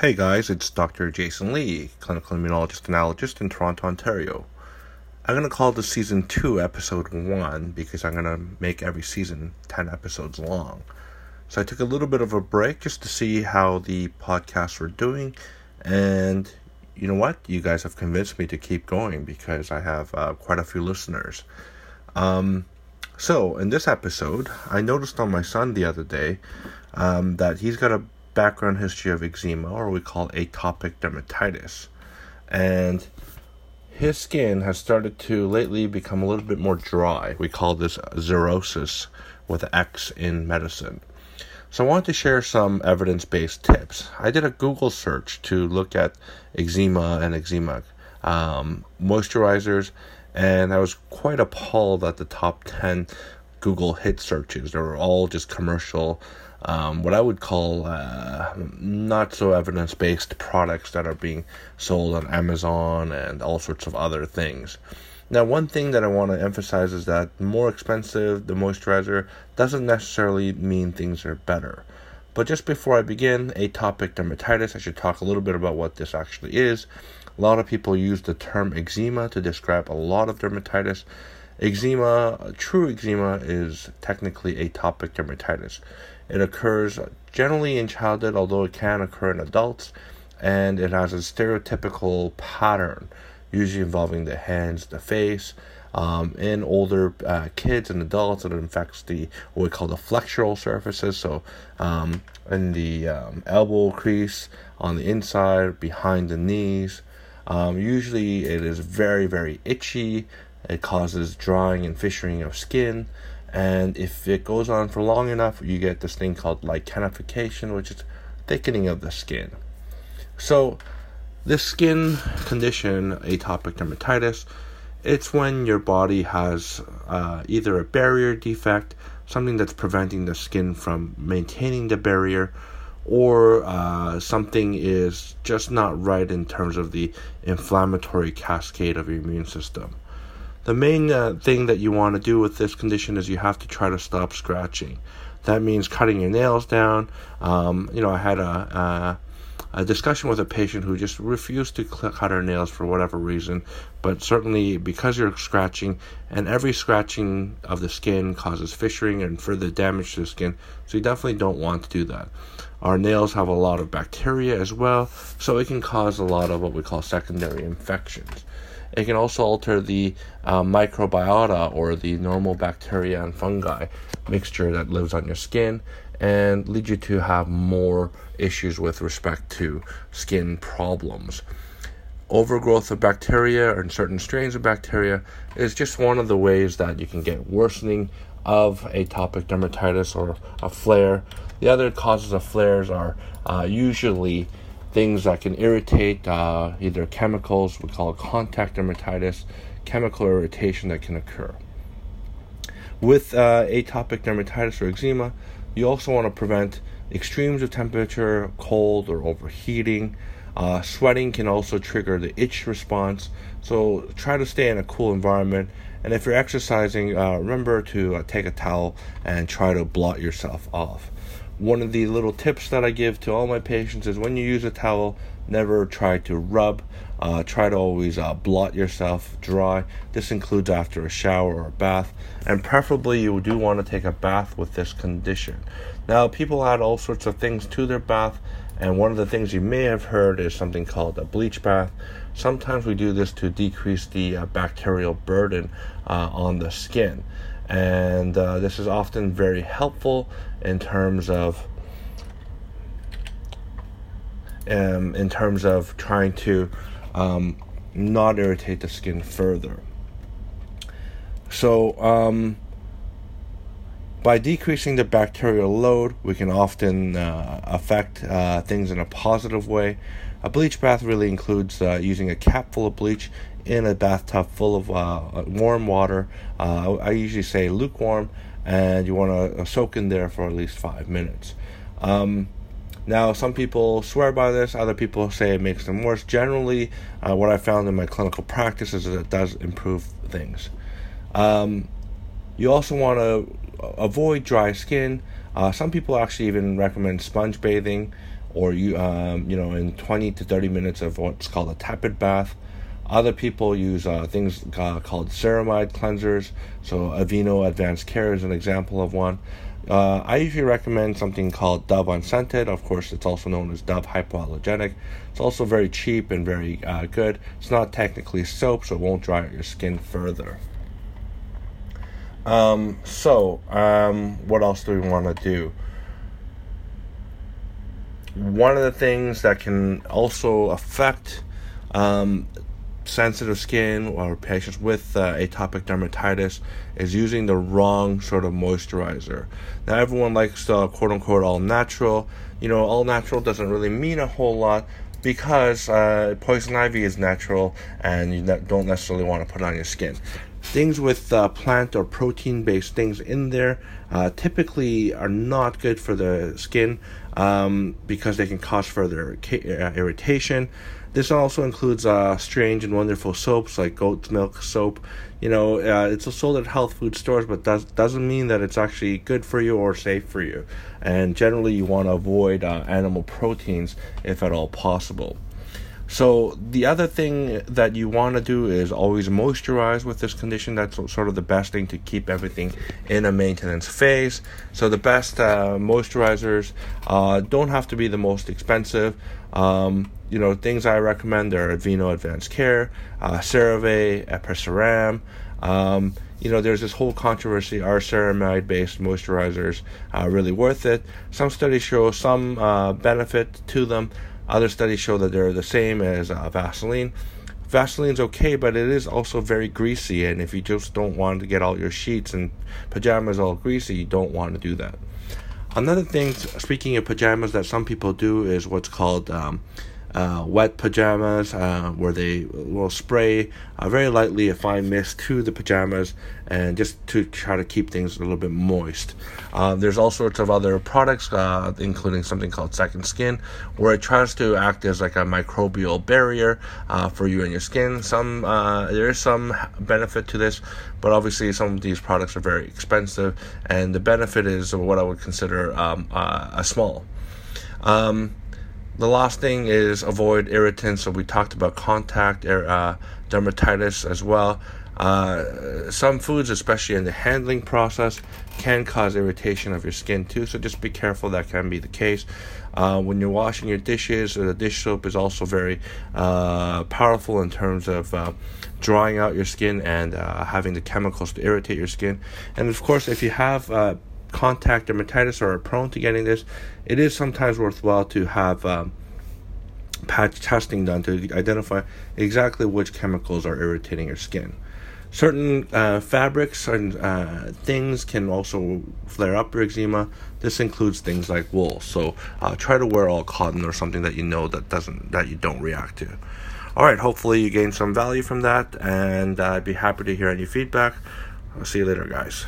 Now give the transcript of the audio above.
Hey guys, it's Dr. Jason Lee, clinical immunologist and allergist in Toronto, Ontario. I'm going to call this season 2 episode 1 because I'm going to make every season 10 episodes long. So I took a little bit of a break just to see how the podcasts were doing, and you know what? You guys have convinced me to keep going because I have uh, quite a few listeners. Um, so, in this episode, I noticed on my son the other day um, that he's got a background history of eczema, or we call atopic dermatitis. And his skin has started to lately become a little bit more dry. We call this xerosis with X in medicine. So I wanted to share some evidence-based tips. I did a Google search to look at eczema and eczema um, moisturizers, and I was quite appalled at the top 10 Google hit searches. They were all just commercial um, what I would call uh, not so evidence based products that are being sold on Amazon and all sorts of other things. Now, one thing that I want to emphasize is that more expensive the moisturizer doesn't necessarily mean things are better. But just before I begin, atopic dermatitis, I should talk a little bit about what this actually is. A lot of people use the term eczema to describe a lot of dermatitis. Eczema, true eczema, is technically atopic dermatitis. It occurs generally in childhood, although it can occur in adults, and it has a stereotypical pattern, usually involving the hands, the face. Um, in older uh, kids and adults, it infects the what we call the flexural surfaces. So, um, in the um, elbow crease, on the inside, behind the knees. Um, usually, it is very, very itchy. It causes drying and fissuring of skin. And if it goes on for long enough, you get this thing called lichenification, which is thickening of the skin. So, this skin condition, atopic dermatitis, it's when your body has uh, either a barrier defect, something that's preventing the skin from maintaining the barrier, or uh, something is just not right in terms of the inflammatory cascade of your immune system. The main uh, thing that you want to do with this condition is you have to try to stop scratching. That means cutting your nails down. Um, you know, I had a, a, a discussion with a patient who just refused to cut her nails for whatever reason, but certainly because you're scratching, and every scratching of the skin causes fissuring and further damage to the skin, so you definitely don't want to do that. Our nails have a lot of bacteria as well, so it can cause a lot of what we call secondary infections. It can also alter the uh, microbiota or the normal bacteria and fungi mixture that lives on your skin and lead you to have more issues with respect to skin problems. Overgrowth of bacteria and certain strains of bacteria is just one of the ways that you can get worsening of atopic dermatitis or a flare. The other causes of flares are uh, usually things that can irritate, uh, either chemicals, we call it contact dermatitis, chemical irritation that can occur. With uh, atopic dermatitis or eczema, you also want to prevent extremes of temperature, cold, or overheating. Uh, sweating can also trigger the itch response, so try to stay in a cool environment. And if you're exercising, uh, remember to uh, take a towel and try to blot yourself off one of the little tips that I give to all my patients is when you use a towel, never try to rub. Uh, try to always uh, blot yourself dry. This includes after a shower or a bath, and preferably you do want to take a bath with this condition. Now, people add all sorts of things to their bath, and one of the things you may have heard is something called a bleach bath. Sometimes we do this to decrease the uh, bacterial burden uh, on the skin and uh, this is often very helpful in terms of um, in terms of trying to um, not irritate the skin further. So, um, by decreasing the bacterial load, we can often uh, affect uh, things in a positive way. A bleach bath really includes uh, using a cap full of bleach in a bathtub full of uh, warm water. Uh, I usually say lukewarm, and you want to uh, soak in there for at least five minutes. Um, now, some people swear by this, other people say it makes them worse. Generally, what I found in my clinical practice is that it does improve things. Um, you also want to avoid dry skin. Uh, some people actually even recommend sponge bathing or you um, you know in 20 to 30 minutes of what's called a tepid bath. Other people use uh, things uh, called ceramide cleansers. So Aveeno Advanced Care is an example of one. Uh, I usually recommend something called Dove Unscented. Of course, it's also known as Dove Hypoallergenic. It's also very cheap and very uh, good. It's not technically soap, so it won't dry out your skin further. Um, so, um, what else do we want to do? One of the things that can also affect um, sensitive skin or patients with uh, atopic dermatitis is using the wrong sort of moisturizer. Now, everyone likes the quote unquote all natural. You know, all natural doesn't really mean a whole lot because uh, poison ivy is natural and you don't necessarily want to put it on your skin. Things with uh, plant or protein based things in there uh, typically are not good for the skin um, because they can cause further uh, irritation. This also includes uh, strange and wonderful soaps like goat's milk soap. You know, uh, it's sold at health food stores, but does doesn't mean that it's actually good for you or safe for you. And generally, you want to avoid uh, animal proteins if at all possible. So the other thing that you want to do is always moisturize with this condition. That's sort of the best thing to keep everything in a maintenance phase. So the best uh, moisturizers uh, don't have to be the most expensive. Um, you know, things I recommend are Aveeno Advanced Care, uh, CeraVe, Epiceram. Um, you know, there's this whole controversy: are ceramide-based moisturizers uh, really worth it? Some studies show some uh, benefit to them. Other studies show that they're the same as uh, Vaseline. Vaseline's okay, but it is also very greasy, and if you just don't want to get all your sheets and pajamas all greasy, you don't want to do that. Another thing, speaking of pajamas, that some people do is what's called um, uh, wet pajamas uh, where they will spray uh, very lightly a fine mist to the pajamas and just to try to keep things a little bit moist. Uh, there's all sorts of other products, uh, including something called Second Skin, where it tries to act as like a microbial barrier uh, for you and your skin. Some there is some benefit to this, but obviously some of these products are very expensive, and the benefit is what I would consider um, a small. Um, the last thing is avoid irritants. So we talked about contact uh, dermatitis as well. Uh, some foods, especially in the handling process, can cause irritation of your skin too. So just be careful. That can be the case. Uh, when you're washing your dishes, the dish soap is also very uh, powerful in terms of uh, drying out your skin and uh, having the chemicals to irritate your skin. And of course, if you have uh, contact dermatitis or are prone to getting this, it is sometimes worthwhile to have um, patch testing done to identify exactly which chemicals are irritating your skin. Certain uh, fabrics and uh, things can also flare up your eczema. This includes things like wool. So uh, try to wear all cotton or something that you know that doesn't that you don't react to. All right. Hopefully you gain some value from that, and I'd be happy to hear any feedback. I'll see you later, guys.